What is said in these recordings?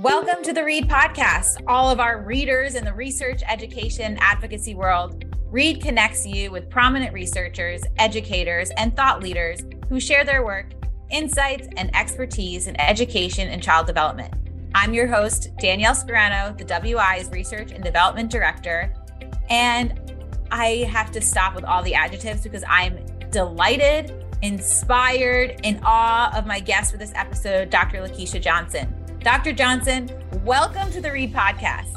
Welcome to the Read Podcast. All of our readers in the research, education, advocacy world. Read connects you with prominent researchers, educators, and thought leaders who share their work, insights, and expertise in education and child development. I'm your host, Danielle Scarano, the WI's Research and Development Director. And I have to stop with all the adjectives because I'm delighted, inspired, in awe of my guest for this episode, Dr. Lakeisha Johnson. Dr. Johnson, welcome to the Read Podcast.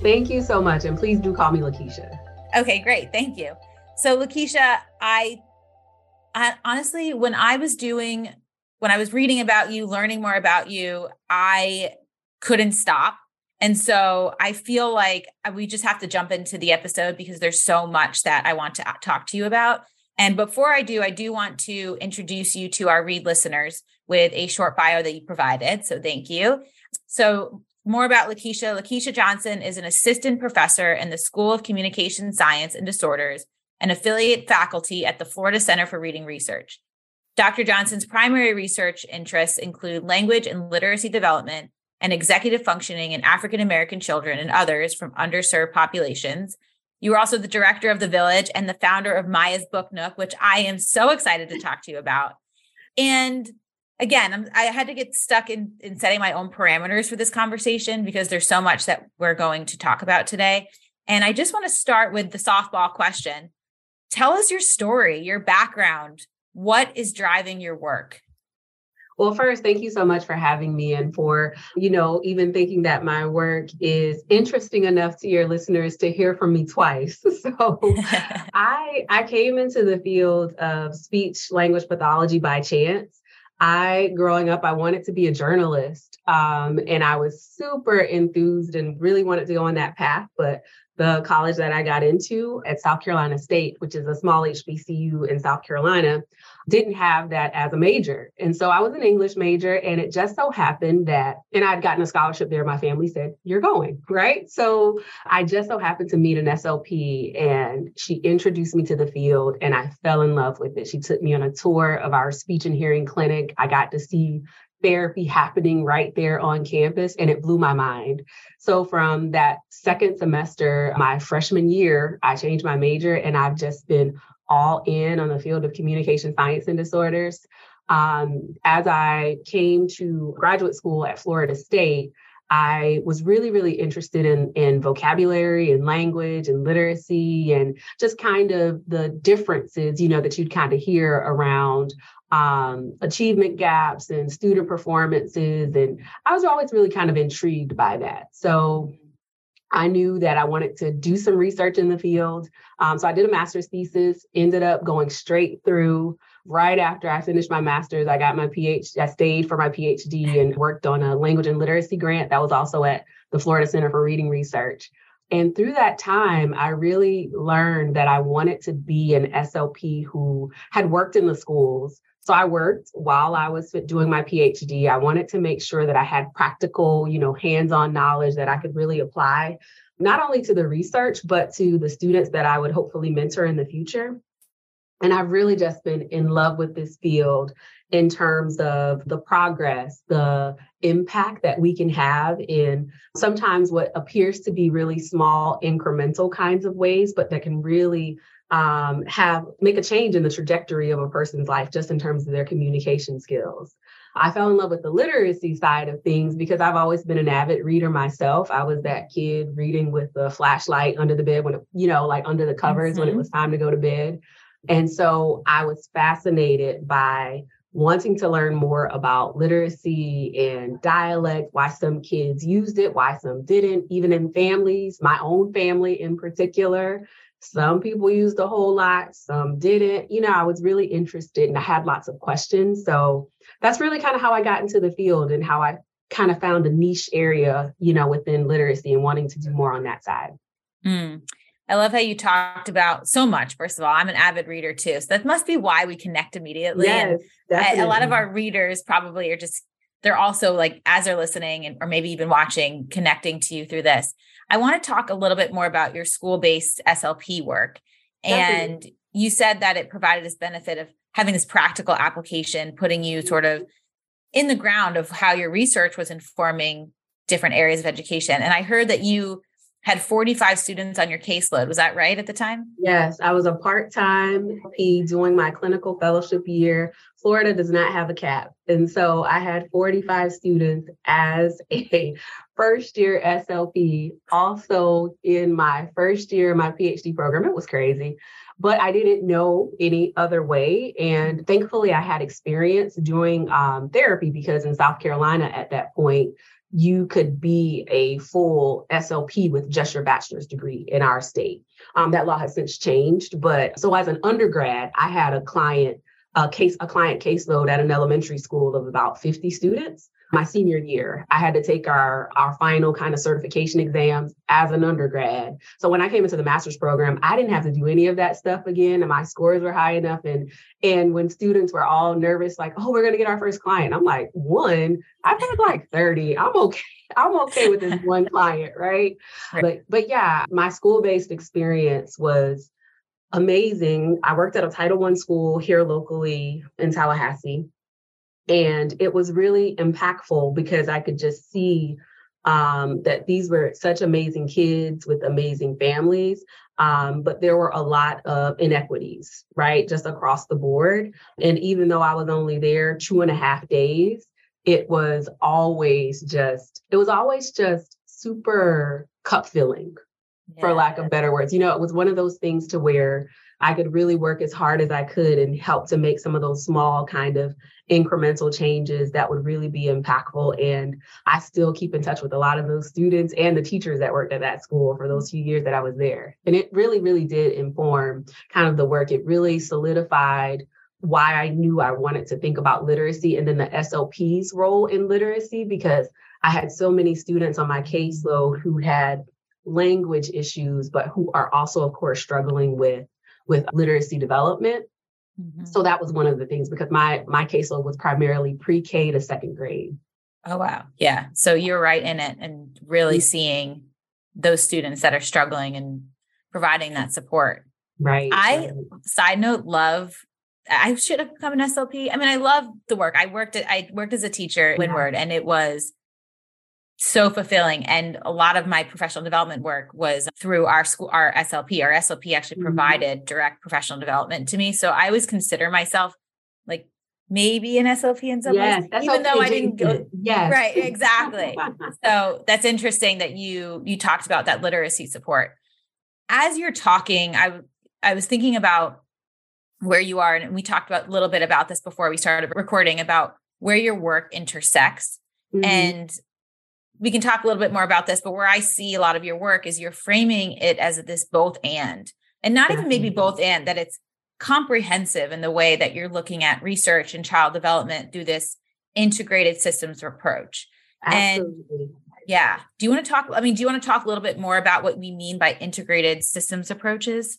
Thank you so much. And please do call me Lakeisha. Okay, great. Thank you. So, Lakeisha, I, I honestly, when I was doing, when I was reading about you, learning more about you, I couldn't stop. And so I feel like we just have to jump into the episode because there's so much that I want to talk to you about. And before I do, I do want to introduce you to our read listeners with a short bio that you provided. So thank you. So more about Lakeisha. Lakeisha Johnson is an assistant professor in the School of Communication Science and Disorders and affiliate faculty at the Florida Center for Reading Research. Dr. Johnson's primary research interests include language and literacy development and executive functioning in African American children and others from underserved populations, you are also the director of The Village and the founder of Maya's Book Nook, which I am so excited to talk to you about. And again, I'm, i had to get stuck in, in setting my own parameters for this conversation because there's so much that we're going to talk about today. And I just want to start with the softball question. Tell us your story, your background. What is driving your work? Well, first, thank you so much for having me and for, you know, even thinking that my work is interesting enough to your listeners to hear from me twice. So I I came into the field of speech language pathology by chance. I growing up, I wanted to be a journalist. Um, and I was super enthused and really wanted to go on that path. But the college that I got into at South Carolina State, which is a small HBCU in South Carolina, didn't have that as a major. And so I was an English major, and it just so happened that, and I'd gotten a scholarship there. My family said, You're going, right? So I just so happened to meet an SLP, and she introduced me to the field, and I fell in love with it. She took me on a tour of our speech and hearing clinic. I got to see therapy happening right there on campus and it blew my mind. So from that second semester, my freshman year, I changed my major and I've just been all in on the field of communication science and disorders. Um, as I came to graduate school at Florida State, I was really, really interested in, in vocabulary and language and literacy and just kind of the differences, you know, that you'd kind of hear around um, achievement gaps and student performances. And I was always really kind of intrigued by that. So I knew that I wanted to do some research in the field. Um, so I did a master's thesis, ended up going straight through. Right after I finished my master's, I got my PhD. I stayed for my PhD and worked on a language and literacy grant that was also at the Florida Center for Reading Research. And through that time, I really learned that I wanted to be an SLP who had worked in the schools, so I worked while I was doing my PhD. I wanted to make sure that I had practical, you know, hands-on knowledge that I could really apply not only to the research but to the students that I would hopefully mentor in the future. And I've really just been in love with this field in terms of the progress, the impact that we can have in sometimes what appears to be really small, incremental kinds of ways, but that can really um, have make a change in the trajectory of a person's life just in terms of their communication skills. I fell in love with the literacy side of things because I've always been an avid reader myself. I was that kid reading with the flashlight under the bed when, it, you know, like under the covers mm-hmm. when it mm-hmm. was time to go to bed. And so I was fascinated by wanting to learn more about literacy and dialect, why some kids used it, why some didn't, even in families, my own family in particular. Some people used a whole lot, some didn't. You know, I was really interested and I had lots of questions. So that's really kind of how I got into the field and how I kind of found a niche area, you know, within literacy and wanting to do more on that side. Mm. I love how you talked about so much. First of all, I'm an avid reader too. So that must be why we connect immediately. Yes, and a lot of our readers probably are just, they're also like, as they're listening and, or maybe even watching, connecting to you through this. I want to talk a little bit more about your school based SLP work. And you said that it provided this benefit of having this practical application, putting you sort of in the ground of how your research was informing different areas of education. And I heard that you had 45 students on your caseload. Was that right at the time? Yes, I was a part time P doing my clinical fellowship year. Florida does not have a cap. And so I had 45 students as a first year SLP. Also, in my first year, my PhD program, it was crazy but I didn't know any other way. And thankfully, I had experience doing um, therapy because in South Carolina at that point, you could be a full SLP with just your bachelor's degree in our state. Um, that law has since changed, but so as an undergrad, I had a client a case a client caseload at an elementary school of about 50 students my senior year. I had to take our our final kind of certification exams as an undergrad. So when I came into the master's program, I didn't have to do any of that stuff again and my scores were high enough and and when students were all nervous like, "Oh, we're going to get our first client." I'm like, "One, I've had like 30. I'm okay. I'm okay with this one client, right? right? But but yeah, my school-based experience was amazing. I worked at a Title One school here locally in Tallahassee. And it was really impactful because I could just see um, that these were such amazing kids with amazing families. Um, but there were a lot of inequities, right? Just across the board. And even though I was only there two and a half days, it was always just, it was always just super cup filling, yeah. for lack of better words. You know, it was one of those things to where I could really work as hard as I could and help to make some of those small kind of incremental changes that would really be impactful. And I still keep in touch with a lot of those students and the teachers that worked at that school for those few years that I was there. And it really, really did inform kind of the work. It really solidified why I knew I wanted to think about literacy and then the SLP's role in literacy because I had so many students on my caseload who had language issues, but who are also, of course, struggling with with literacy development. Mm-hmm. So that was one of the things because my my caseload was primarily pre-K to second grade. Oh wow. Yeah. So you're right in it and really mm-hmm. seeing those students that are struggling and providing that support. Right. I right. side note love I should have become an SLP. I mean, I love the work. I worked at I worked as a teacher at Windward and it was so fulfilling. And a lot of my professional development work was through our school, our SLP. Our SLP actually mm-hmm. provided direct professional development to me. So I always consider myself like maybe an SLP in some yes, ways, even though I didn't go. Yes. Right. Exactly. so that's interesting that you, you talked about that literacy support. As you're talking, I, I was thinking about where you are. And we talked about a little bit about this before we started recording about where your work intersects. Mm-hmm. And we can talk a little bit more about this, but where I see a lot of your work is you're framing it as this both and, and not even maybe both and, that it's comprehensive in the way that you're looking at research and child development through this integrated systems approach. Absolutely. And yeah. Do you want to talk? I mean, do you want to talk a little bit more about what we mean by integrated systems approaches?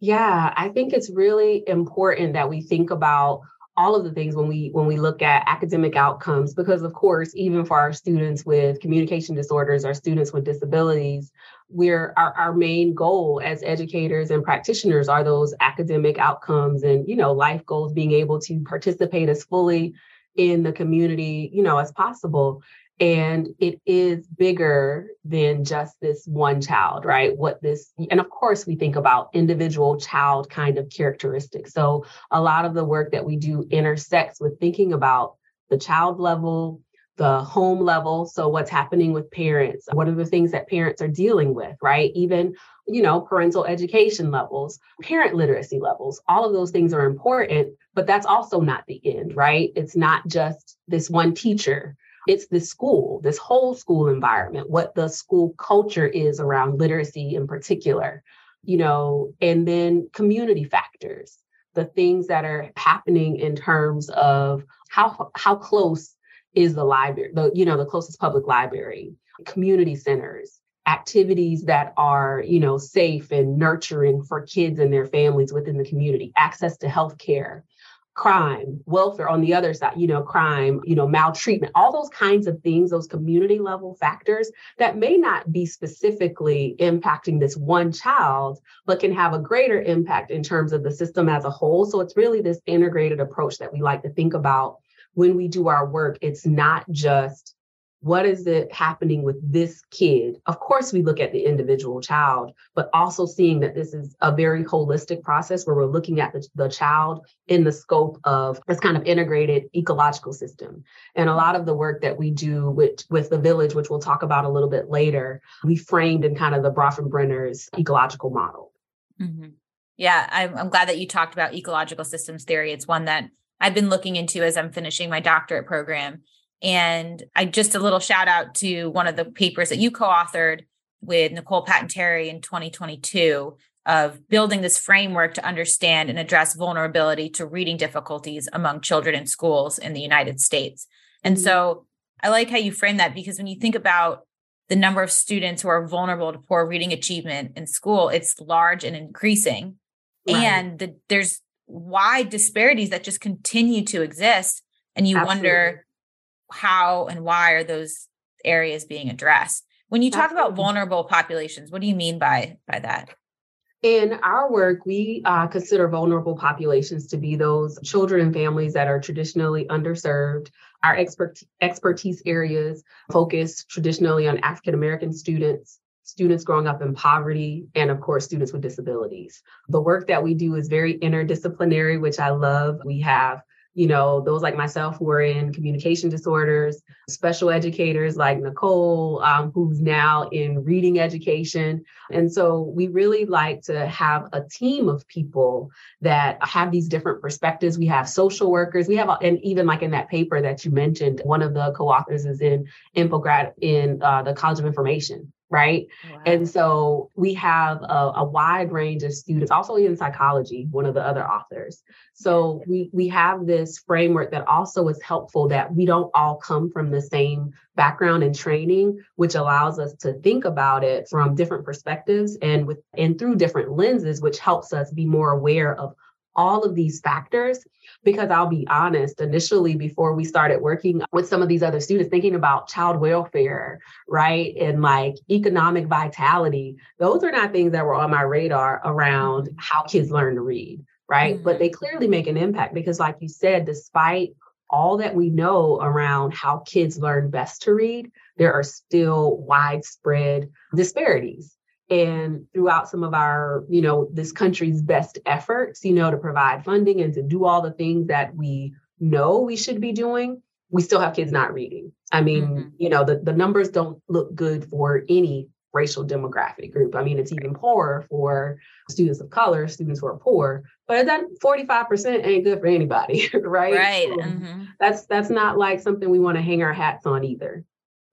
Yeah, I think it's really important that we think about all of the things when we when we look at academic outcomes because of course even for our students with communication disorders our students with disabilities we're our, our main goal as educators and practitioners are those academic outcomes and you know life goals being able to participate as fully in the community you know as possible and it is bigger than just this one child right? What this and of course we think about individual child kind of characteristics. So a lot of the work that we do intersects with thinking about the child level the home level. So what's happening with parents? What are the things that parents are dealing with right? Even you know parental education levels parent literacy levels all of those things are important but that's also not the end right? It's not just this one teacher it's the school, this whole school environment, what the school culture is around literacy in particular, you know, and then community factors, the things that are happening in terms of how how close is the library, the you know, the closest public library, community centers, activities that are you know safe and nurturing for kids and their families within the community access to health care crime, welfare on the other side, you know, crime, you know, maltreatment, all those kinds of things, those community level factors that may not be specifically impacting this one child, but can have a greater impact in terms of the system as a whole. So it's really this integrated approach that we like to think about when we do our work. It's not just what is it happening with this kid? Of course, we look at the individual child, but also seeing that this is a very holistic process where we're looking at the, the child in the scope of this kind of integrated ecological system. And a lot of the work that we do with, with the village, which we'll talk about a little bit later, we framed in kind of the Bronfenbrenner's ecological model. Mm-hmm. Yeah, I'm, I'm glad that you talked about ecological systems theory. It's one that I've been looking into as I'm finishing my doctorate program. And I just a little shout out to one of the papers that you co-authored with Nicole Patton Terry in 2022 of building this framework to understand and address vulnerability to reading difficulties among children in schools in the United States. And mm-hmm. so I like how you frame that because when you think about the number of students who are vulnerable to poor reading achievement in school, it's large and increasing. Right. And the, there's wide disparities that just continue to exist. And you Absolutely. wonder how and why are those areas being addressed when you talk about vulnerable populations what do you mean by by that in our work, we uh, consider vulnerable populations to be those children and families that are traditionally underserved. Our expert, expertise areas focus traditionally on African American students, students growing up in poverty, and of course, students with disabilities. The work that we do is very interdisciplinary, which I love. We have you know, those like myself who are in communication disorders, special educators like Nicole, um, who's now in reading education. And so we really like to have a team of people that have these different perspectives. We have social workers, we have, and even like in that paper that you mentioned, one of the co authors is in infograd in uh, the College of Information right? Wow. And so we have a, a, wide range of students, also in psychology, one of the other authors. So we we have this framework that also is helpful that we don't all come from the same background and training, which allows us to think about it from different perspectives and with and through different lenses, which helps us be more aware of all of these factors because I'll be honest, initially, before we started working with some of these other students, thinking about child welfare, right? And like economic vitality, those are not things that were on my radar around mm-hmm. how kids learn to read, right? Mm-hmm. But they clearly make an impact because, like you said, despite all that we know around how kids learn best to read, there are still widespread disparities and throughout some of our you know this country's best efforts you know to provide funding and to do all the things that we know we should be doing we still have kids not reading. I mean mm-hmm. you know the, the numbers don't look good for any racial demographic group. I mean it's even poorer for students of color students who are poor but that 45% ain't good for anybody right? Right so mm-hmm. that's that's not like something we want to hang our hats on either.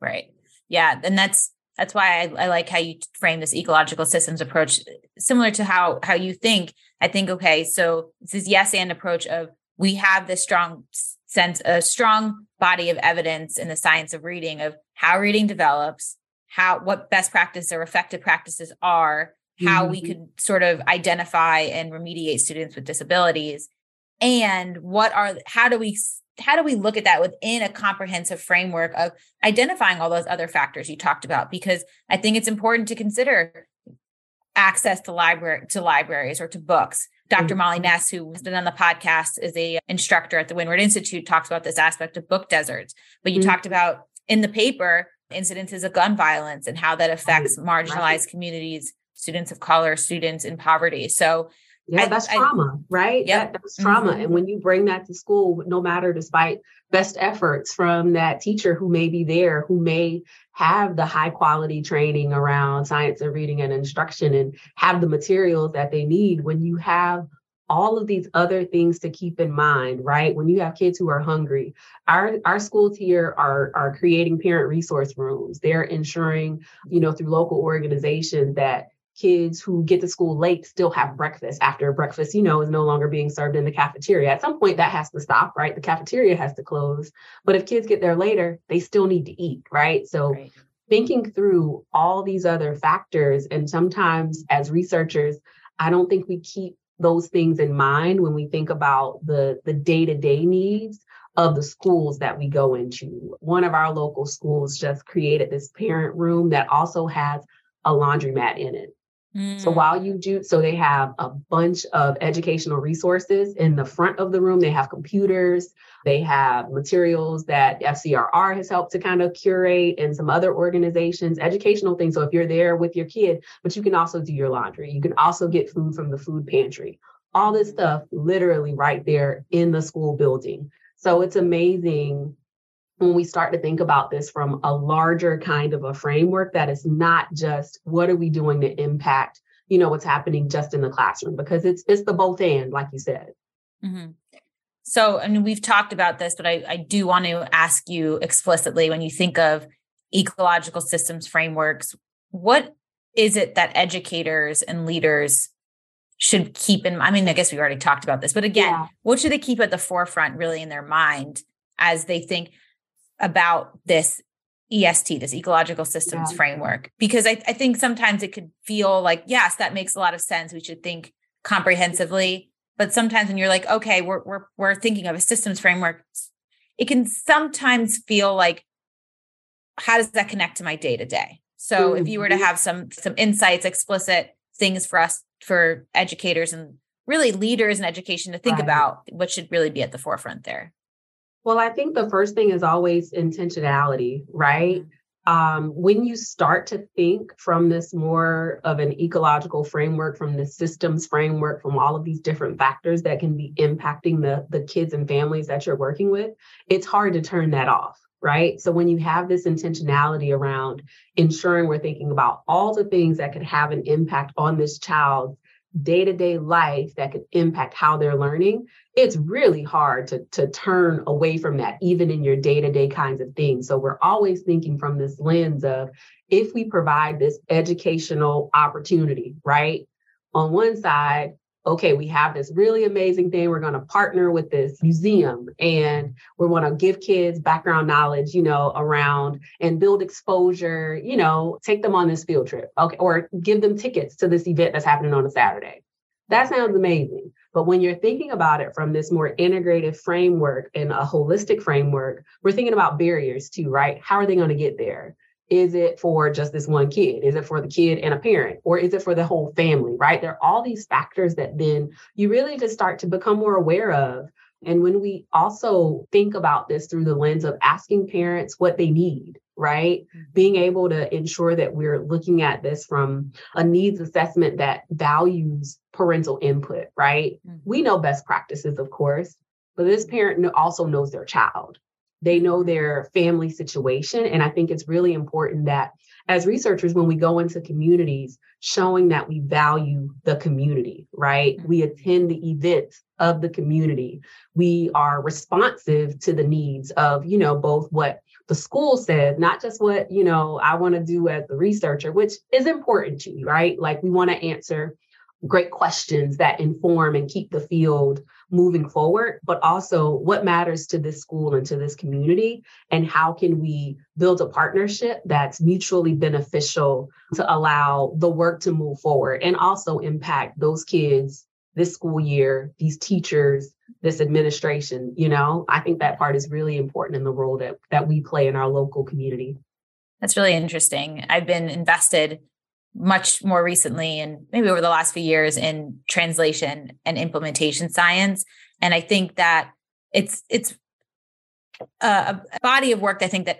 Right. Yeah and that's that's why I, I, like how you frame this ecological systems approach similar to how how you think i think okay so this yes and approach of we have this strong sense a strong body of evidence in the science of reading of how reading develops how what best practice or effective practices are how mm-hmm. we could sort of identify and remediate students with disabilities and what are how do we how do we look at that within a comprehensive framework of identifying all those other factors you talked about? Because i think it's important to consider access to library to libraries or to books. Dr mm-hmm. molly ness who has been on the podcast is a instructor at the windward institute talks about this aspect of book deserts. But you mm-hmm. talked about in the paper incidences of gun violence and how that affects marginalized communities students of color students in poverty. So yeah, that's trauma, I, right? Yeah, That, that's trauma. Mm-hmm. And when you bring that to school, no matter despite best efforts from that teacher who may be there, who may have the high quality training around science and reading and instruction and have the materials that they need, when you have all of these other things to keep in mind, right? When you have kids who are hungry, our our schools here are are creating parent resource rooms. They're ensuring, you know, through local organizations that kids who get to school late still have breakfast after breakfast, you know, is no longer being served in the cafeteria. At some point, that has to stop, right? The cafeteria has to close. But if kids get there later, they still need to eat, right? So, right. thinking through all these other factors, and sometimes as researchers, I don't think we keep those things in mind when we think about the the day-to-day needs of the schools that we go into. One of our local schools just created this parent room that also has a laundromat in it. So while mm. you do, so they have a bunch of educational resources in the front of the room. They have computers, they have materials that FCRR has helped to kind of curate and some other organizations, educational things. So if you're there with your kid, but you can also do your laundry, you can also get food from the food pantry, all this stuff literally right there in the school building. So it's amazing when we start to think about this from a larger kind of a framework that is not just what are we doing to impact you know what's happening just in the classroom because it's it's the both and like you said mm-hmm. so I and mean, we've talked about this but I, I do want to ask you explicitly when you think of ecological systems frameworks what is it that educators and leaders should keep in i mean i guess we already talked about this but again yeah. what should they keep at the forefront really in their mind as they think about this EST, this ecological systems yeah. framework, because I, I think sometimes it could feel like, yes, that makes a lot of sense. We should think comprehensively. But sometimes when you're like, okay, we're we're we're thinking of a systems framework, it can sometimes feel like, how does that connect to my day to day? So mm-hmm. if you were to mm-hmm. have some some insights, explicit things for us for educators and really leaders in education to think right. about, what should really be at the forefront there? Well, I think the first thing is always intentionality, right? Mm-hmm. Um, when you start to think from this more of an ecological framework, from the systems framework, from all of these different factors that can be impacting the, the kids and families that you're working with, it's hard to turn that off right? So when you have this intentionality around ensuring we're thinking about all the things that could have an impact on this child's day to day life that could impact how they're learning, it's really hard to, to turn away from that, even in your day to day kinds of things. So we're always thinking from this lens of if we provide this educational opportunity, right? On one side, okay, we have this really amazing thing. We're going to partner with this museum and we want to give kids background knowledge, you know, around and build exposure, you know, take them on this field trip. Okay. Or give them tickets to this event that's happening on a Saturday. That sounds amazing. But when you're thinking about it from this more integrative framework and a holistic framework, we're thinking about barriers too, right? How are they going to get there? Is it for just this one kid? Is it for the kid and a parent? Or is it for the whole family, right? There are all these factors that then you really just start to become more aware of. And when we also think about this through the lens of asking parents what they need, right? Mm-hmm. Being able to ensure that we're looking at this from a needs assessment that values parental input, right? Mm-hmm. We know best practices, of course, but this parent also knows their child they know their family situation. And I think it's really important that as researchers, when we go into communities, showing that we value the community, right? Mm-hmm. We attend the events of the community. We are responsive to the needs of, you know, both what the school says, not just what, you know, I want to do as the researcher, which is important to you, right? Like we want to answer great questions that inform and keep the field moving forward, but also what matters to this school and to this community, and how can we build a partnership that's mutually beneficial to allow the work to move forward and also impact those kids this school year, these teachers, this administration. You know, I think that part is really important in the role that that we play in our local community. That's really interesting. I've been invested much more recently and maybe over the last few years in translation and implementation science and i think that it's it's a, a body of work i think that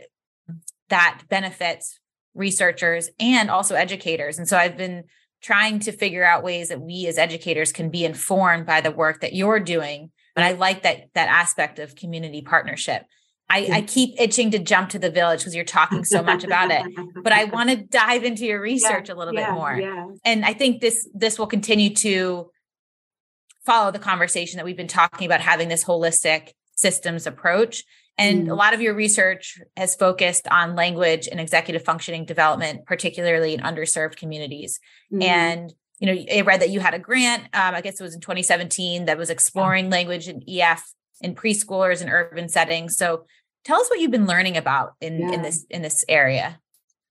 that benefits researchers and also educators and so i've been trying to figure out ways that we as educators can be informed by the work that you're doing and i like that that aspect of community partnership I, I, keep itching to jump to the village because you're talking so much about it but i want to dive into your research yeah, a little yeah, bit more yeah. and i think this this will continue to follow the conversation that we've been talking about having this holistic systems approach and mm. a lot of your research has focused on language and executive functioning development particularly in underserved communities mm. and you know i read that you had a grant um, i guess it was in 2017 that was exploring language and ef in preschoolers in urban settings so tell us what you've been learning about in yeah. in this in this area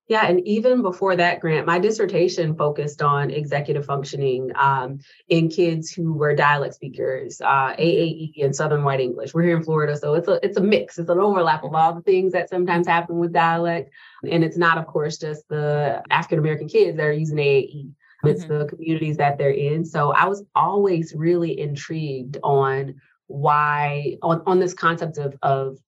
yeah, and even before that grant, my dissertation focused on executive functioning um, in kids who were dialect speakers, uh, AAE and Southern White English. We're here in Florida, so it's a it's a mix. It's an overlap of all the things that sometimes happen with dialect, and it's not, of course, just the African American kids that are using AAE. Amidst mm-hmm. the communities that they're in. So I was always really intrigued on why on, on this concept of of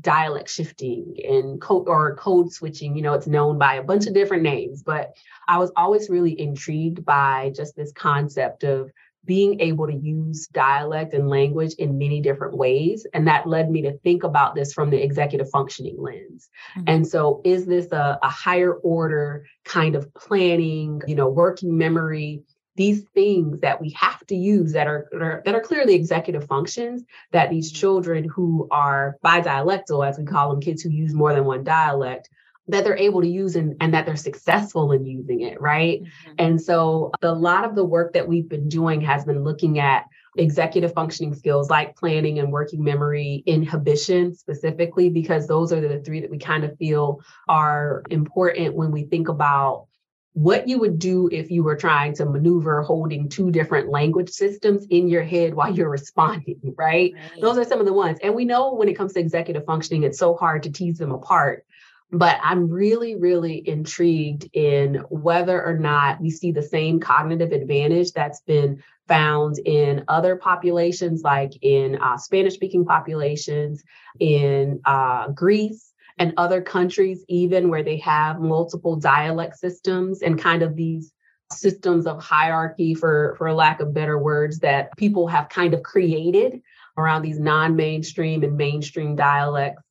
dialect shifting and code or code switching you know it's known by a bunch of different names but i was always really intrigued by just this concept of being able to use dialect and language in many different ways. And that led me to think about this from the executive functioning lens. Mm-hmm. And so, is this a, a higher order kind of planning, you know, working memory? These things that we have to use that are, that are that are clearly executive functions that these mm-hmm. children who are bidialectal, as we call them, kids who use more than one dialect, that they're able to use and, and that they're successful in using it, right? Mm-hmm. And so a lot of the work that we've been doing has been looking at executive functioning skills like planning and working memory, inhibition specifically, because those are the three that we kind of feel are important when we think about what you would do if you were trying to maneuver holding two different language systems in your head while you're responding, right? right? Those are some of the ones. And we know when it comes to executive functioning, it's so hard to tease them apart but I'm really, really intrigued in whether or not we see the same cognitive advantage that's been found in other populations, like in uh, Spanish speaking populations, in uh, Greece, and other countries, even where they have multiple dialect systems and kind of these systems of hierarchy, for, for lack of better words, that people have kind of created around these non mainstream and mainstream dialects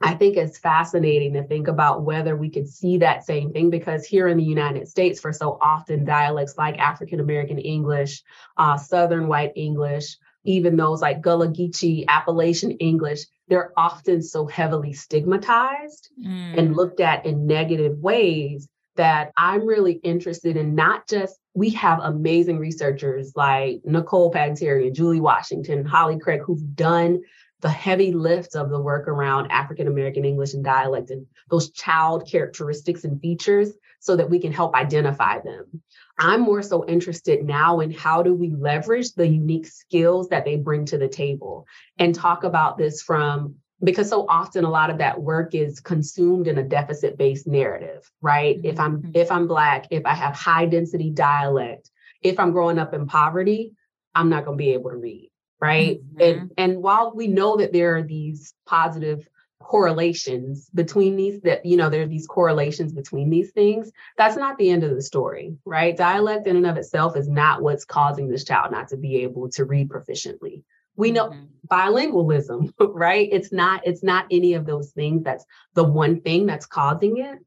I think it's fascinating to think about whether we could see that same thing because here in the United States, for so often dialects like African American English, uh, Southern White English, even those like Gullah Geechee, Appalachian English, they're often so heavily stigmatized mm. and looked at in negative ways that I'm really interested in not just we have amazing researchers like Nicole Patton Terry and Julie Washington, Holly Craig, who've done the heavy lift of the work around African American English and dialect and those child characteristics and features so that we can help identify them. I'm more so interested now in how do we leverage the unique skills that they bring to the table and talk about this from because so often a lot of that work is consumed in a deficit based narrative right mm-hmm. if i'm mm-hmm. if i'm black if i have high density dialect if i'm growing up in poverty i'm not going to be able to read right? Mm-hmm. and and while we know that there are these positive correlations between these that you know there are these correlations between these things that's not the end of the story right? Dialect in and of itself is not what's causing this child not to be able to read proficiently. We know mm-hmm. bilingualism right? It's not it's not any of those things that's the one thing that's causing it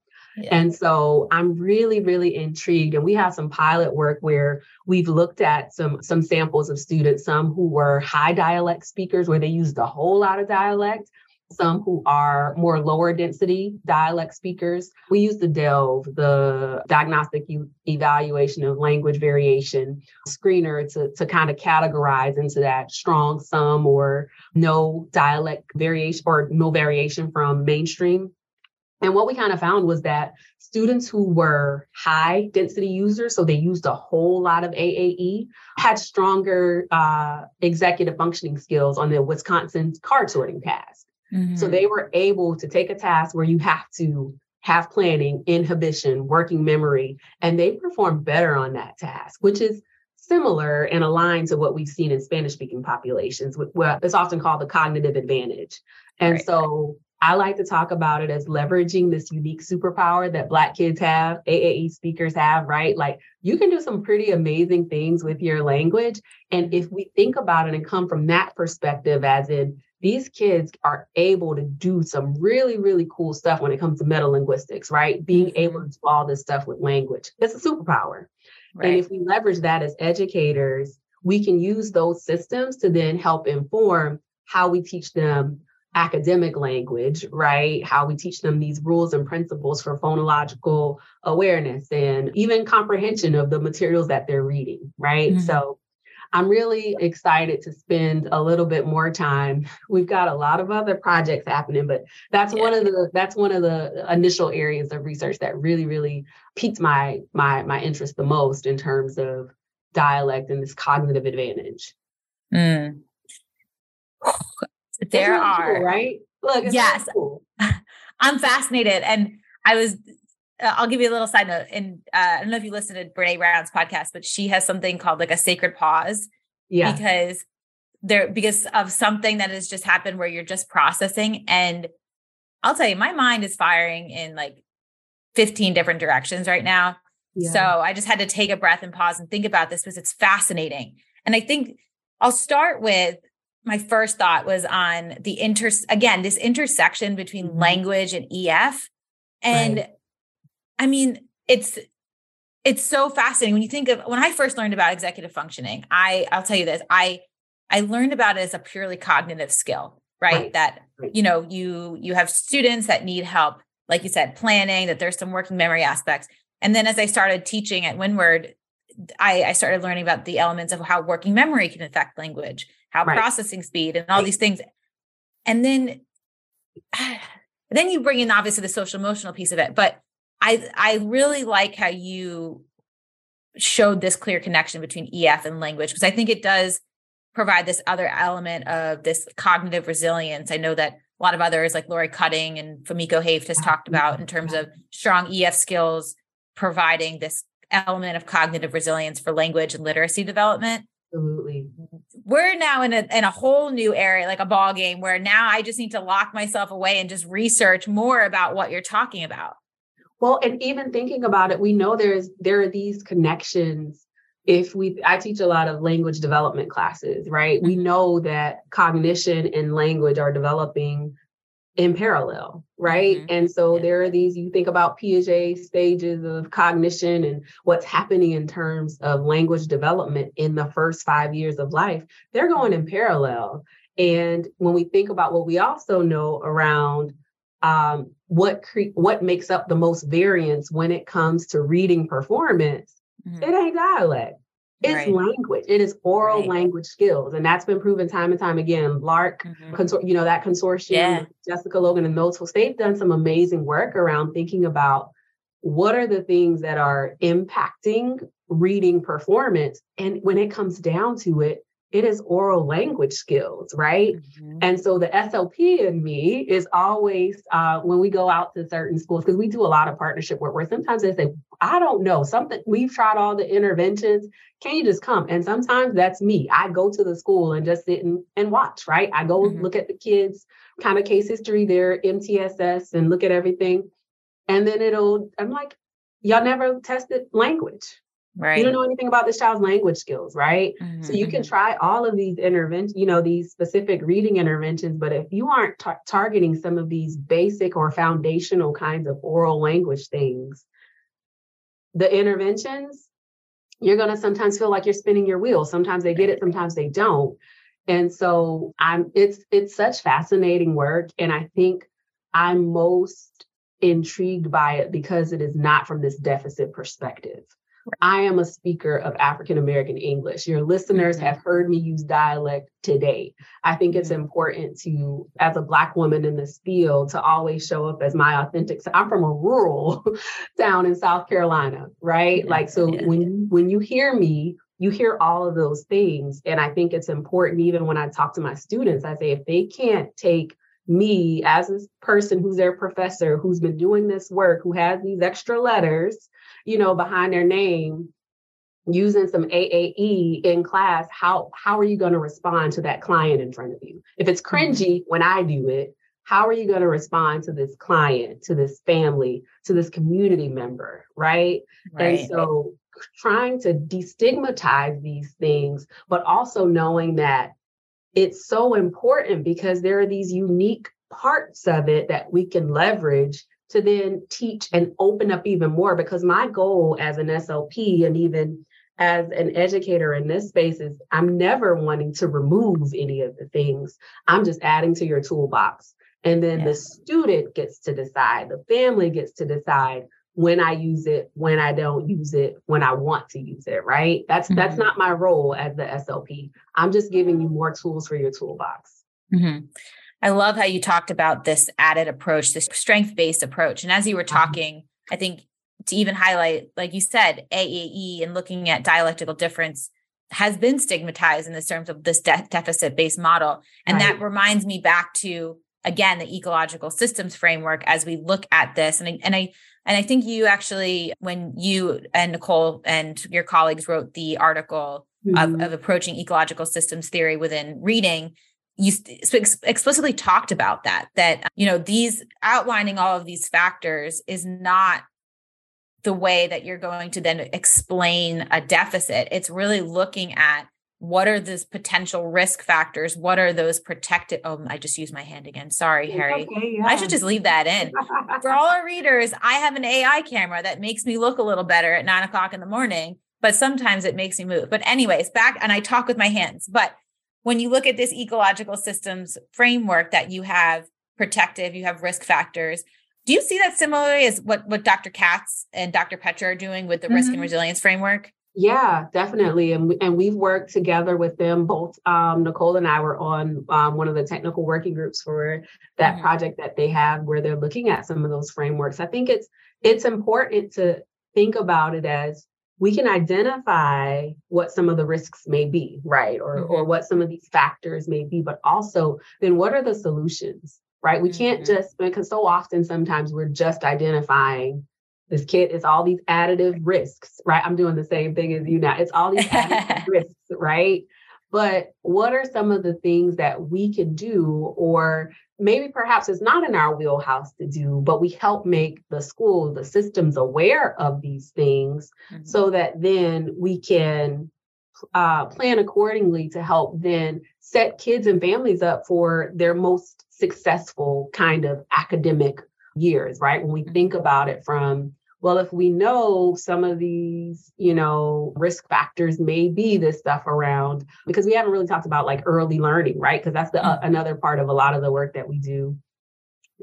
And so I'm really, really intrigued. And we have some pilot work where we've looked at some some samples of students, some who were high dialect speakers where they used a whole lot of dialect, some who are more lower density dialect speakers. We use the DELV, the Diagnostic e- Evaluation of Language Variation screener to, to kind of categorize into that strong, some, or no dialect variation or no variation from mainstream and what we kind of found was that students who were high density users, so they used a whole lot of AAE, had stronger uh, executive functioning skills on the Wisconsin card sorting task. Mm-hmm. So they were able to take a task where you have to have planning, inhibition, working memory, and they performed better on that task, which is similar and aligned to what we've seen in Spanish speaking populations. Well, it's often called the cognitive advantage. And right. so I like to talk about it as leveraging this unique superpower that Black kids have, AAE speakers have, right? Like you can do some pretty amazing things with your language. And if we think about it and come from that perspective, as in these kids are able to do some really, really cool stuff when it comes to metalinguistics, right? Being able mm-hmm. to do all this stuff with language. It's a superpower. Right. And if we leverage that as educators, we can use those systems to then help inform how we teach them academic language, right? How we teach them these rules and principles for phonological awareness and even comprehension of the materials that they're reading, right? Mm-hmm. So I'm really excited to spend a little bit more time. We've got a lot of other projects happening, but that's yeah. one of the that's one of the initial areas of research that really really piqued my my my interest the most in terms of dialect and this cognitive advantage. Mm there are cool, right. Look, yes, cool. I'm fascinated, and I was uh, I'll give you a little side note. And uh, I don't know if you listened to Brene Brown's podcast, but she has something called like a sacred pause. Yeah. Because there, because of something that has just happened where you're just processing. And I'll tell you, my mind is firing in like 15 different directions right now. Yeah. So I just had to take a breath and pause and think about this because it's fascinating. And I think I'll start with my first thought was on the inter again, this intersection between mm-hmm. language and EF. And right. I mean, it's it's so fascinating when you think of when I first learned about executive functioning. I I'll tell you this, I I learned about it as a purely cognitive skill, right? right. That right. you know, you you have students that need help, like you said, planning, that there's some working memory aspects. And then as I started teaching at Windward I, I started learning about the elements of how working memory can affect language, how right. processing speed, and all these things. And then then you bring in obviously the social emotional piece of it. But I I really like how you showed this clear connection between EF and language because I think it does provide this other element of this cognitive resilience. I know that a lot of others like Laurie Cutting and Fumiko Hoeft has talked mm-hmm. about in terms of strong EF skills providing this element of cognitive resilience for language and literacy development. Absolutely. We're now in a in a whole new area, like a ball game, where now I just need to lock myself away and just research more about what you're talking about. Well, and even thinking about it, we know there's there are these connections. If we I teach a lot of language development classes, right? We mm-hmm. know that cognition and language are developing in parallel, right? Mm-hmm. And so yeah. there are these, you think about Piaget stages of cognition and what's happening in terms of language development in the first five years of life, they're going in parallel. And when we think about what we also know around um, what cre- what makes up the most variance when it comes to reading performance, mm-hmm. it ain't dialect. It's right. language. It is oral right. language skills, and that's been proven time and time again. LARRC mm-hmm. consor- you know that consortium, yeah. Jessica Logan and those folks, they've done some amazing work around thinking about what are the things that are impacting reading performance, and when it comes down to it, it is oral language skills, right? Mm-hmm. And so the SLP in me is always uh, when we go out to certain schools, because we do a lot of partnership work where sometimes they say, I don't know, something, we've tried all the interventions. Can you just come? And sometimes that's me. I go to the school and just sit and, and watch, right? I go mm-hmm. look at the kids, kind of case history, their MTSS, and look at everything. And then it'll, I'm like, y'all never tested language Right. You don't know anything about this child's language skills, right? Mm-hmm. So you can mm-hmm. try all of these interventions, you know, these specific reading interventions, but if you aren't tar- targeting some of these basic or foundational kinds of oral language things, the interventions, you're going to sometimes feel like you're spinning your wheels. Sometimes they get it, sometimes they don't. And so I'm it's it's such fascinating work and I think I'm most intrigued by it because it is not from this deficit perspective. I am a speaker of African American English. Your listeners mm-hmm. have heard me use dialect today. I think it's mm-hmm. important to, as a Black woman in this field, to always show up as my authentic. So I'm from a rural town in South Carolina, right? Yeah. Like, so yeah. when when you hear me, you hear all of those things, and I think it's important. Even when I talk to my students, I say if they can't take me as a person who's their professor, who's been doing this work, who has these extra letters you know, behind their name using some AAE in class, how how are you going to respond to that client in front of you? If it's mm-hmm. cringy when I do it, how are you going to respond to this client, to this family, to this community member, right? right. And so trying to destigmatize these things, but also knowing that it's so important because there are these unique parts of it that we can leverage to then teach and open up even more because my goal as an SLP and even as an educator in this space is I'm never wanting to remove any of the things. I'm just adding to your toolbox. And then the student gets to decide, the family gets to decide when I use it, when I don't use it, when I want to use it, right? That's mm-hmm. that's not my role as the SLP. I'm just giving you more tools for your toolbox. Mm-hmm. I love how you talked about this added approach, this strength based approach. And as you were mm-hmm. talking, I think to even highlight, like you said, AAE and looking at dialectical difference has been stigmatized in the terms of this de- deficit based model. And right. that reminds me back to, again, the ecological systems framework as we look at this. And I, and I, And I think you actually, when you and Nicole and your colleagues wrote the article mm-hmm. of, of approaching ecological systems theory within reading, you explicitly talked about that that you know these outlining all of these factors is not the way that you're going to then explain a deficit. It's really looking at what are those potential risk factors? What are those protected oh i just used my hand again. Sorry harry. okay, yeah. i should just leave that in. For all our readers i have an ai camera that makes me look a little better at nine o'clock in the morning but sometimes it makes me move. But anyways back and i talk with my hands but when you look at this ecological systems framework that you have protective, you have risk factors. Do you see that similarly as what, what Dr. Catts and Dr. Petscher are doing with the mm-hmm. risk and mm-hmm. resilience framework? Yeah, definitely. And, we, and we've worked together with them. Both um, Nicole and I were on um, one of the technical working groups for that mm-hmm. project that they have where they're looking at some of those frameworks. I think it's it's important to think about it as we can identify what some of the risks may be, right? Or, mm-hmm. or what some of these factors may be, but also then what are the solutions, right? We mm-hmm. can't just, because so often sometimes we're just identifying this kid is all these additive risks, right? I'm doing the same thing as you now. It's all these additive risks, right? But what are some of the things that we can do or maybe perhaps it's not in our wheelhouse to do, but we help make the school, the systems aware of these things mm-hmm. so that then we can uh, plan accordingly to help then set kids and families up for their most successful kind of academic years, right? When we mm-hmm. think about it from well, if we know some of these, you know, risk factors may be this stuff around, because we haven't really talked about like early learning, right? Because that's the uh, another part of a lot of the work that we do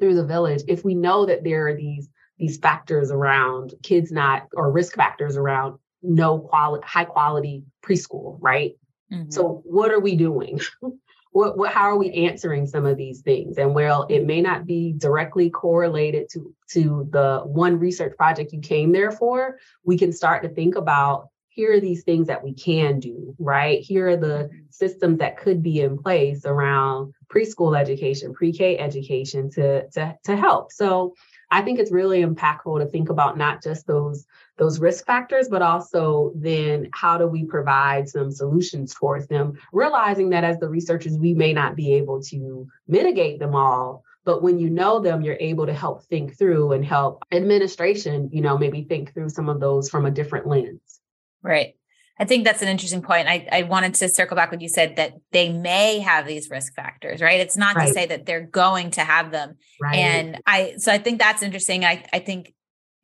through the village. If we know that there are these these factors around kids not or risk factors around no quality high quality preschool, right? Mm-hmm. So what are we doing? what, what how are we answering some of these things? And well it may not be directly correlated to to the one research project you came there for. We can start to think about here are these things that we can do right? Here are the systems that could be in place around preschool education pre-k education to to to help. So I think it's really impactful to think about not just those those risk factors, but also then how do we provide some solutions towards them, realizing that as the researchers, we may not be able to mitigate them all. But when you know them, you're able to help think through and help administration, you know, maybe think through some of those from a different lens. Right. I think that's an interesting point. I, I wanted to circle back when you said that they may have these risk factors, right? It's not right. to say that they're going to have them. Right. And I so I think that's interesting. I, I think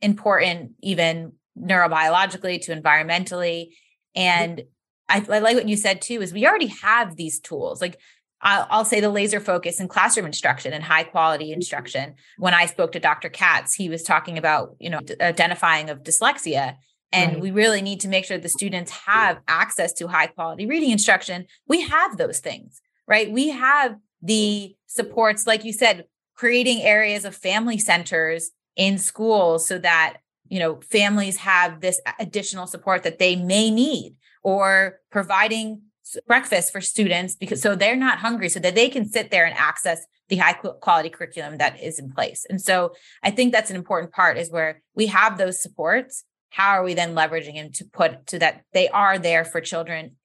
important even neurobiologically to environmentally. And I, I like what you said too, is we already have these tools. Like I'll, I'll, say the laser focus in classroom instruction and high quality mm-hmm. instruction. When I spoke to Dr. Catts, he was talking about, you know, identifying of dyslexia and right. we really need to make sure the students have access to high quality reading instruction we have those things right we have the supports like you said creating areas of family centers in schools so that you know families have this additional support that they may need or providing breakfast for students because so they're not hungry so that they can sit there and access the high quality curriculum that is in place. And so i think that's an important part is where we have those supports how are we then leveraging them to put so that they are there for children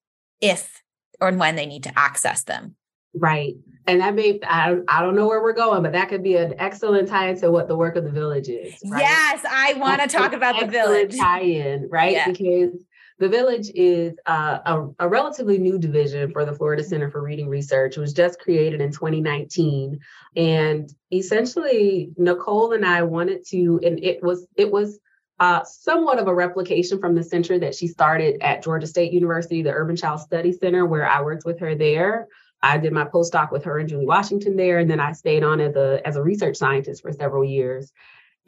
if or when they need to access them right and that may I, I don't know where we're going but that could be an excellent tie into what the work of the village is right? yes i want to talk about the village tie-in right yeah. because the village is uh, a, a, relatively new division for the Florida Center for Reading Research. It was just created in 2019, and essentially Nicole and I wanted to, and it was it was uh, somewhat of a replication from the center that she started at Georgia State University, the Urban Child Study Center, where I worked with her there. I did my postdoc with her and Julie Washington there, and then I stayed on as a as a research scientist for several years.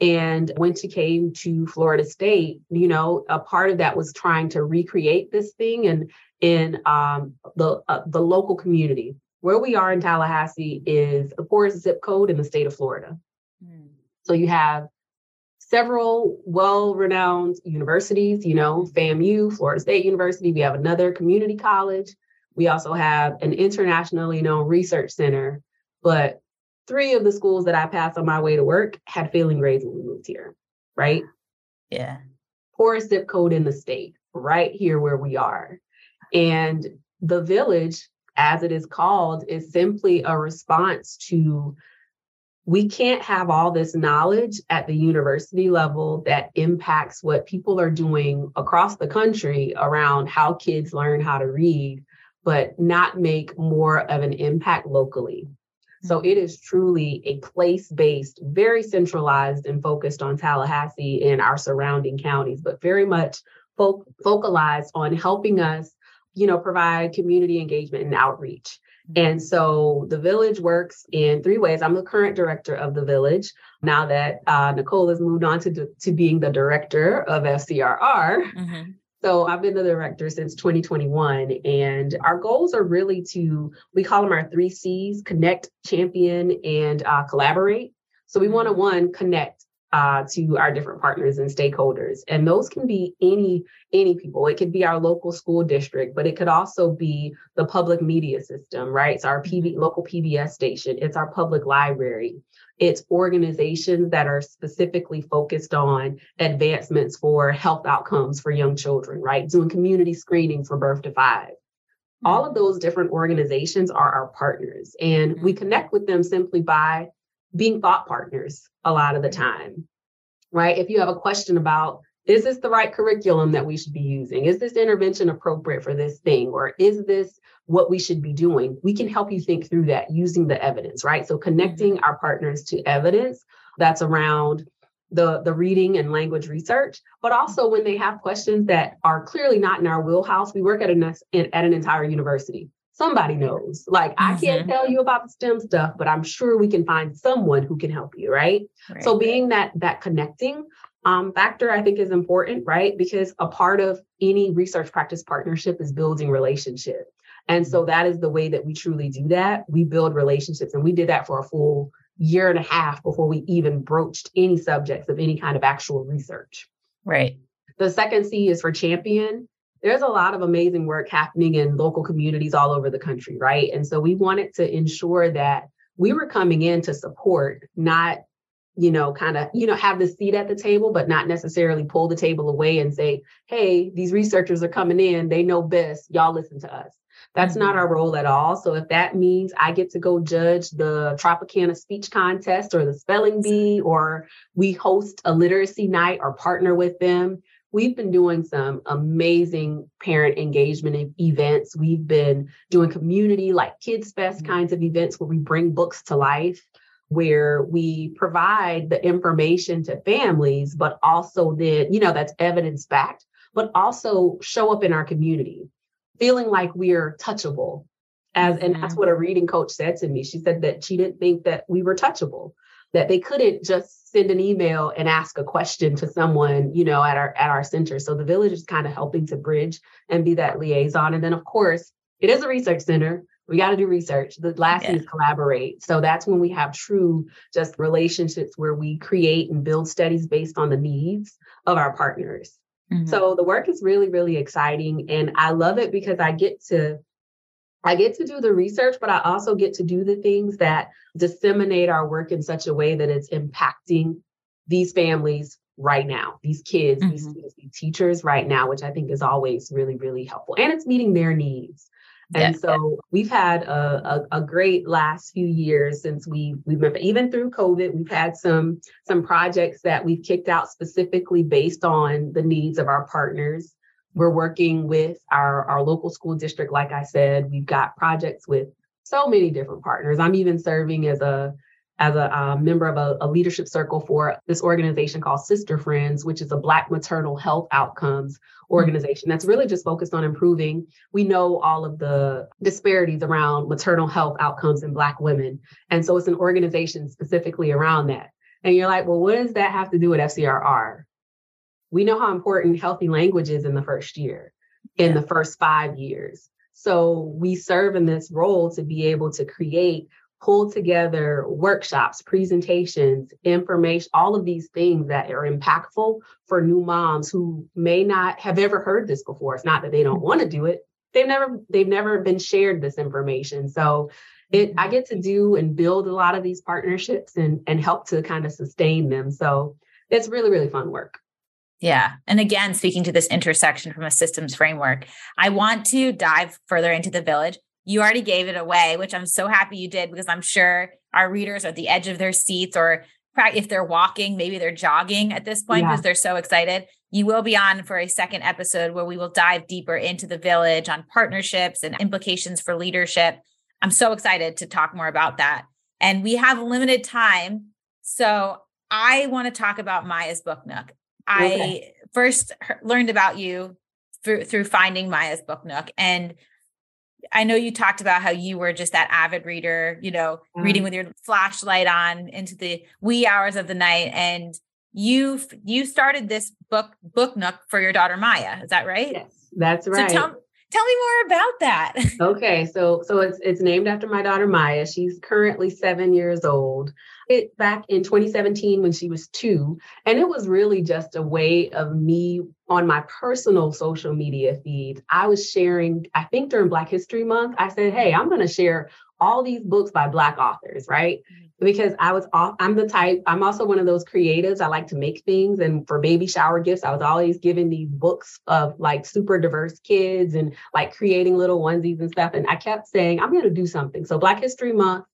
And when she came to Florida State, you know, a part of that was trying to recreate this thing and in um, the uh, the local community. Where we are in Tallahassee is the poorest zip code in the state of Florida. Mm. So you have several well-renowned universities, you know, FAMU, Florida State University. We have another community college. We also have an internationally known research center. But three of the schools that I passed on my way to work had failing grades when we moved here. right? Yeah. Poorest zip code in the state, right here where we are. And the village, as it is called, is simply a response to we can't have all this knowledge at the university level that impacts what people are doing across the country around how kids learn how to read, but not make more of an impact locally. So it is truly a place based, very centralized and focused on Tallahassee and our surrounding counties, but very much fo- focalized on helping us, you know, provide community engagement and outreach. And so the village works in three ways. I'm the current director of the village now that uh, Nicole has moved on to, to being the director of FCRR. Mm-hmm. So I've been the director since 2021, and our goals are really to, we call them our three C's connect, champion, and uh, collaborate. So we want to, mm-hmm. one, connect uh, to our different partners and stakeholders. And those can be any any people. It could be our local school district, but it could also be the public media system, right? It's our PB mm-hmm. local PBS station. It's our public library. It's organizations that are specifically focused on advancements for health outcomes for young children, right? Doing community screening for birth to five. All of mm-hmm. those different organizations are our partners, and we mm-hmm. connect with them simply by being thought partners a lot of the time, right? If you have a question about, is this the right curriculum that we should be using? Is this intervention appropriate for this thing? Or is this what we should be doing? We can help you think through that using the evidence, right? So connecting mm-hmm. our partners to evidence that's around the, the reading and language research, but also when they have questions that are clearly not in our wheelhouse, we work at an, at an entire university somebody knows. Like mm-hmm. I can't mm-hmm. tell you about the STEM stuff, but I'm sure we can find someone who can help you, right? right. So being that that connecting um, factor, I think is important, right? Because a part of any research practice partnership is building relationship. And so that is the way that we truly do that. We build relationships, and we did that for a full year and a half before we even broached any subjects of any kind of actual research. Right. The second C is for champion there's a lot of amazing work happening in local communities all over the country, right? And so we wanted to ensure that we were coming in to support, not, you know, kind of, you know, have the seat at the table, but not necessarily pull the table away and say, hey, these researchers are coming in, they know best, y'all listen to us. That's mm-hmm. not our role at all. So if that means I get to go judge the Tropicana speech contest or the spelling bee, or we host a literacy night or partner with them, We've been doing some amazing parent engagement events. We've been doing community like Kids Fest mm-hmm. kinds of events where we bring books to life, where we provide the information to families, but also then, you know, that's evidence backed, but also show up in our community, feeling like we're touchable. As and that's mm-hmm. what a reading coach said to me. She said that she didn't think that we were touchable, that they couldn't just send an email and ask a question to someone, you know, at our at our center. So the village is kind of helping to bridge and be that liaison. And then of course, it is a research center. We got to do research. The last yeah. thing is collaborate. So that's when we have true just relationships where we create and build studies based on the needs of our partners. Mm-hmm. So the work is really, really exciting. And I love it because I get to I get to do the research, but I also get to do the things that disseminate our work in such a way that it's impacting these families right now, these kids, mm-hmm. these students, these teachers right now, which I think is always really, really helpful. And it's meeting their needs. And so we've had a, a, a, great last few years since we we've been even through COVID. We've had some some projects that we've kicked out specifically based on the needs of our partners. We're working with our, our local school district. Like I said, we've got projects with so many different partners. I'm even serving as a as a um, member of a, a, leadership circle for this organization called Sister Friends, which is a Black maternal health outcomes mm-hmm. organization that's really just focused on improving. We know all of the disparities around maternal health outcomes in Black women. And so it's an organization specifically around that. And you're like, well, what does that have to do with FCRR? We know how important healthy language is in the first year, in the first five years. So we serve in this role to be able to create, pull together workshops, presentations, information, all of these things that are impactful for new moms who may not have ever heard this before. It's not that they don't mm-hmm. want to do it. They've never they've never been shared this information. So it I mm-hmm. get to do and build a lot of these partnerships and and help to kind of sustain them. So it's really, really fun work. Yeah. And again, speaking to this intersection from a systems framework, I want to dive further into the village. You already gave it away, which I'm so happy you did because I'm sure our readers are at the edge of their seats or if they're walking, maybe they're jogging at this point yeah. because they're so excited. You will be on for a second episode where we will dive deeper into the village on partnerships and implications for leadership. I'm so excited to talk more about that. And we have limited time. So I want to talk about Maya's Book Nook. Okay. I first learned about you through through finding Maya's Book Nook. And I know you talked about how you were just that avid reader, you know, mm-hmm. reading with your flashlight on into the wee hours of the night. And you you started this book book nook for your daughter Maya. Is that right? Yes, that's right. So tell, tell me more about that. okay, so so it's it's named after my daughter Maya. She's currently seven years old. It back in 2017 when she was two, and it was really just a way of me on my personal social media feeds. I was sharing. I think during Black History Month, I said, "Hey, I'm going to share all these books by Black authors, right? Mm-hmm. Because I was off, I'm the type, I'm also one of those creatives. I like to make things. And for baby shower gifts, I was always given these books of like super diverse kids and like creating little onesies and stuff. And I kept saying, I'm going to do something. So Black History Month,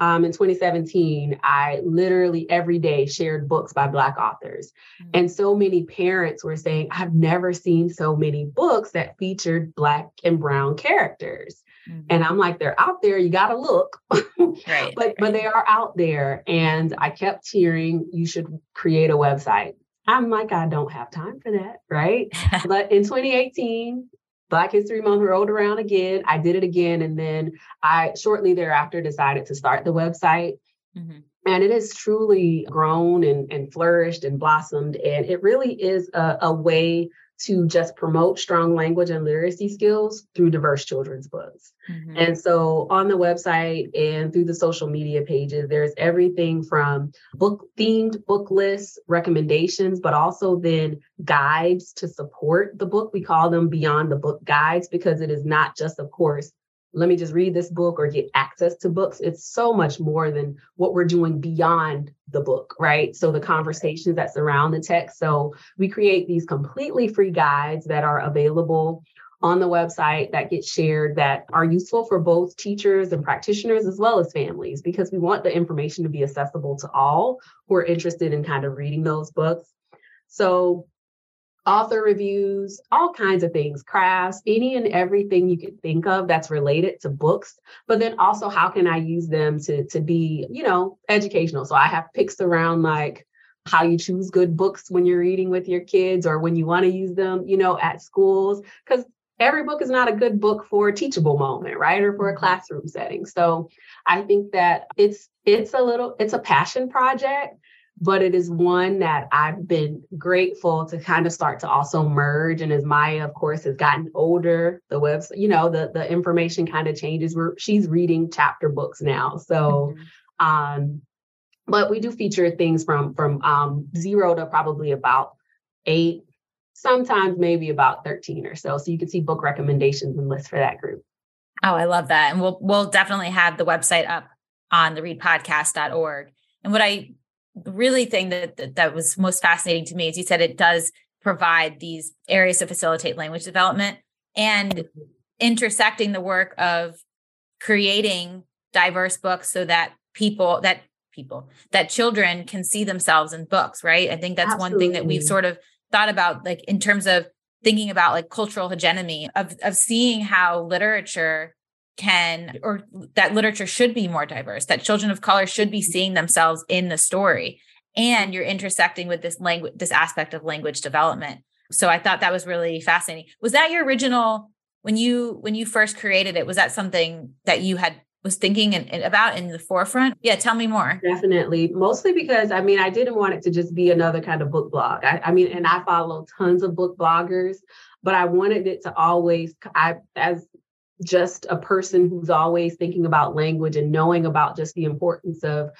um, in 2017, I literally every day shared books by Black authors. Mm-hmm. And so many parents were saying, I've never seen so many books that featured Black and Brown characters. Mm-hmm. And I'm like, they're out there. You got to look. right. but but they are out there. And I kept hearing you should create a website. I'm like, I don't have time for that. Right. but in 2018, Black History Month rolled around again. I did it again. And then I shortly thereafter decided to start the website. Mm-hmm. And it has truly grown and, and flourished and blossomed. And it really is a, a way to just promote strong language and literacy skills through diverse children's books. Mm-hmm. And so on the website and through the social media pages, there's everything from book themed book lists, recommendations, but also then guides to support the book. We call them beyond the book guides because it is not just, of course, let me just read this book or get access to books. It's so much more than what we're doing beyond the book, right? So the conversations that surround the text. So we create these completely free guides that are available on the website that get shared that are useful for both teachers and practitioners as well as families because we want the information to be accessible to all who are interested in kind of reading those books. So author reviews, all kinds of things, crafts, any and everything you could think of that's related to books. But then also, how can I use them to, to be, you know, educational? So I have picks around like how you choose good books when you're reading with your kids or when you want to use them, you know, at schools. Because every book is not a good book for a teachable moment, right? Or for a mm-hmm. classroom setting. So I think that it's it's a little it's a passion project but it is one that I've been grateful to kind of start to also merge. And as Maya, of course, has gotten older, the website, you know, the the information kind of changes. Where she's reading chapter books now, so. Mm-hmm. um but we do feature things from from um, zero to probably about eight, sometimes maybe about 13 or so. So you can see book recommendations and lists for that group. Oh, I love that. And we'll we'll definitely have the website up on the readpodcast.org. And what I really thing that, that that was most fascinating to me is you said it does provide these areas to facilitate language development and intersecting the work of creating diverse books so that people that people that children can see themselves in books right i think that's Absolutely. one thing that we've sort of thought about like in terms of thinking about like cultural hegemony of of seeing how literature can or that literature should be more diverse that children of color should be mm-hmm. seeing themselves in the story and you're intersecting with this language this aspect of language development. So i thought that was really fascinating. Was that your original when you when you first created it was that something that you had was thinking and, about in the forefront? Yeah tell me more. Definitely. Mostly because i mean i didn't want it to just be another kind of book blog. I, I mean and i follow tons of book bloggers but i wanted it to always i as just a person who's always thinking about language and knowing about just the importance of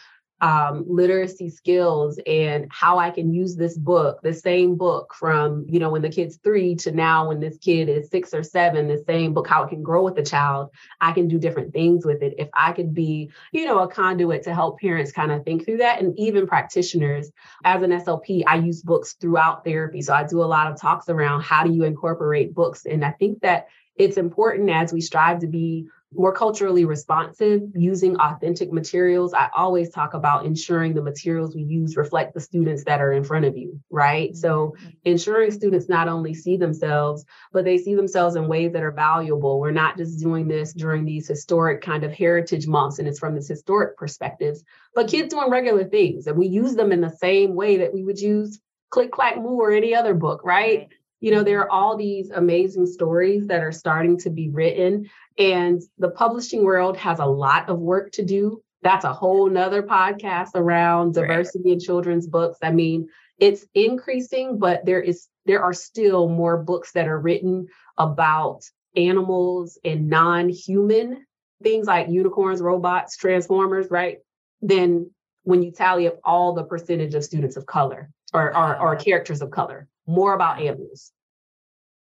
um, literacy skills and how I can use this book, the same book from, you know, when the kid's three to now when this kid is six or seven, the same book, how it can grow with the child. I can do different things with it. If I could be, you know, a conduit to help parents kind of think through that and even practitioners. As an SLP, I use books throughout therapy. So I do a lot of talks around how do you incorporate books. And I think that it's important as we strive to be more culturally responsive, using authentic materials. I always talk about ensuring the materials we use reflect the students that are in front of you, right? So, mm-hmm. ensuring students not only see themselves, but they see themselves in ways that are valuable. We're not just doing this during these historic kind of heritage months and it's from this historic perspectives, but kids doing regular things and we use them in the same way that we would use Click Clack Moo or any other book, right? You know there are all these amazing stories that are starting to be written and the publishing world has a lot of work to do. That's a whole nother podcast around diversity right. in children's books. I mean it's increasing but there is there are still more books that are written about animals and non-human things like unicorns robots transformers right? Than when you tally up all the percentage of students of color or, or, or ah. characters of color more about animals.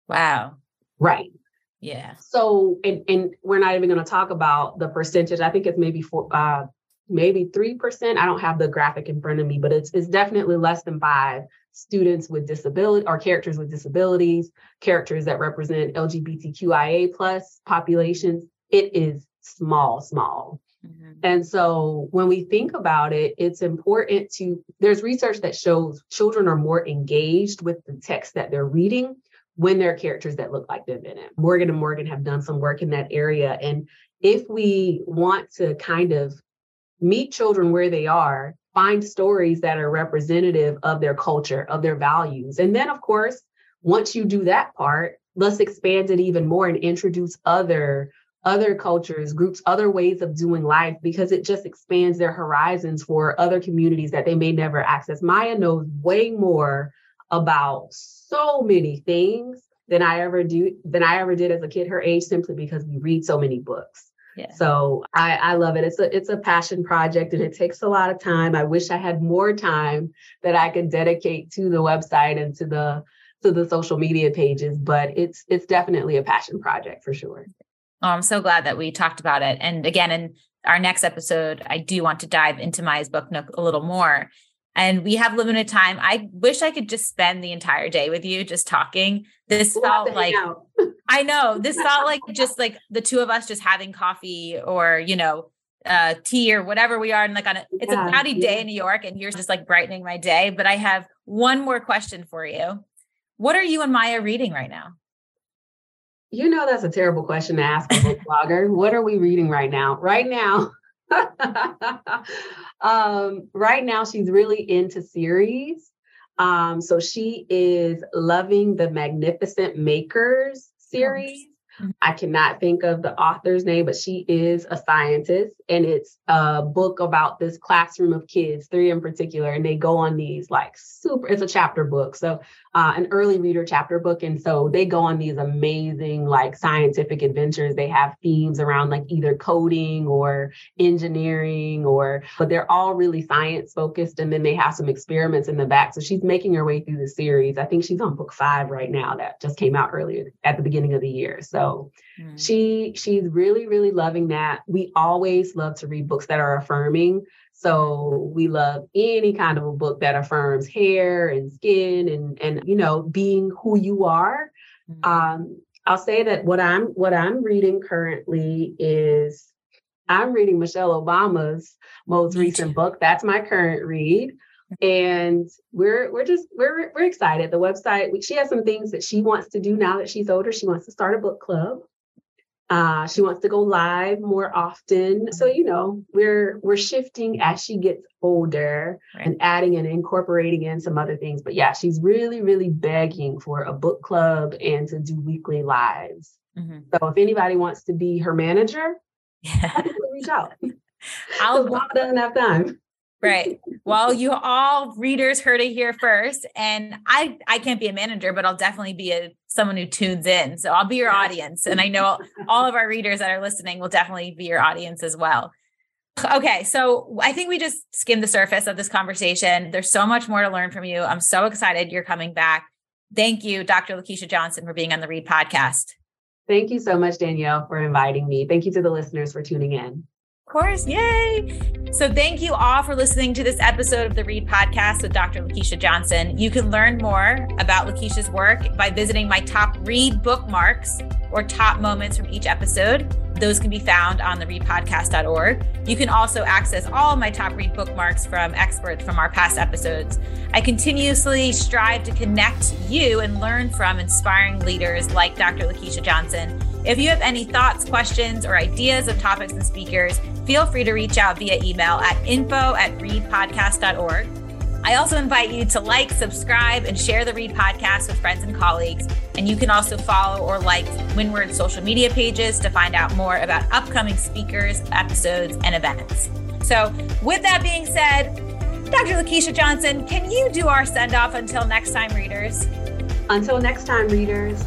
Wow. Right. Yeah. So, and and we're not even going to talk about the percentage. I think it's maybe four, uh, maybe three percent. I don't have the graphic in front of me, but it's it's definitely less than five students with disability or characters with disabilities, characters that represent LGBTQIA plus populations. It is small, small. Mm-hmm. And so when we think about it, it's important to, there's research that shows children are more engaged with the text that they're reading when there are characters that look like them in it. Morgan and Morgan have done some work in that area. And if we want to kind of meet children where they are, find stories that are representative of their culture, of their values. And then, of course, once you do that part, let's expand it even more and introduce other other cultures, groups, other ways of doing life because it just expands their horizons for other communities that they may never access. Maya knows way more about so many things than I ever do than I ever did as a kid her age simply because we read so many books. Yeah. So I, I love it. It's a it's a passion project and it takes a lot of time. I wish I had more time that I could dedicate to the website and to the to the social media pages, but it's it's definitely a passion project for sure. Oh, I'm so glad that we talked about it. And again, in our next episode, I do want to dive into Maya's book nook a little more. And we have limited time. I wish I could just spend the entire day with you just talking. This we'll felt like I know this felt like just like the two of us just having coffee or, you know, uh tea or whatever we are and like on a it's yeah, a cloudy yeah. day in New York and you're just like brightening my day. But I have one more question for you. What are you and Maya reading right now? You know, that's a terrible question to ask a book blogger. What are we reading right now? Right now, um, right now she's really into series. Um, so she is loving the Magnificent Makers series. Mm-hmm. I cannot think of the author's name, but she is a scientist, and it's a book about this classroom of kids, three in particular, and they go on these like super. It's a chapter book, so uh, an early reader chapter book, and so they go on these amazing like scientific adventures. They have themes around like either coding or engineering, or but they're all really science focused, and then they have some experiments in the back. So she's making her way through the series. I think she's on book five right now that just came out earlier at the beginning of the year. So mm. she she's really really loving that. We always love to read books that are affirming. So we love any kind of a book that affirms hair and skin and and you know being who you are. Mm. Um, I'll say that what I'm what I'm reading currently is I'm reading Michelle Obama's most recent book. That's my current read and we're we're just we're we're excited. The website she has some things that she wants to do now that she's older. She wants to start a book club. Uh, she wants to go live more often. So you know we're we're shifting as she gets older right. and adding and incorporating in some other things. But yeah, she's really really begging for a book club and to do weekly lives. Mm-hmm. So if anybody wants to be her manager, yeah. reach out. I'll doesn't have time. Right. Well, you all readers heard it here first. And I I can't be a manager, but I'll definitely be a someone who tunes in. So I'll be your audience. And I know all of our readers that are listening will definitely be your audience as well. Okay, so I think we just skimmed the surface of this conversation. There's so much more to learn from you. I'm so excited you're coming back. Thank you, Dr. Lakeisha Johnson, for being on the Read podcast. Thank you so much, Danielle, for inviting me. Thank you to the listeners for tuning in. Course, yay. So, thank you all for listening to this episode of the Read Podcast with Dr. Lakeisha Johnson. You can learn more about Lakeisha's work by visiting my top read bookmarks or top moments from each episode. Those can be found on the readpodcast.org. You can also access all my top read bookmarks from experts from our past episodes. I continuously strive to connect you and learn from inspiring leaders like Dr. Lakeisha Johnson. If you have any thoughts, questions, or ideas of topics and speakers, feel free to reach out via email at info at readpodcast.org. I also invite you to like, subscribe, and share the Read podcast with friends and colleagues. And you can also follow or like Windward social media pages to find out more about upcoming speakers, episodes, and events. So, with that being said, Dr. Lakeisha Johnson, can you do our send off until next time, readers? Until next time, readers.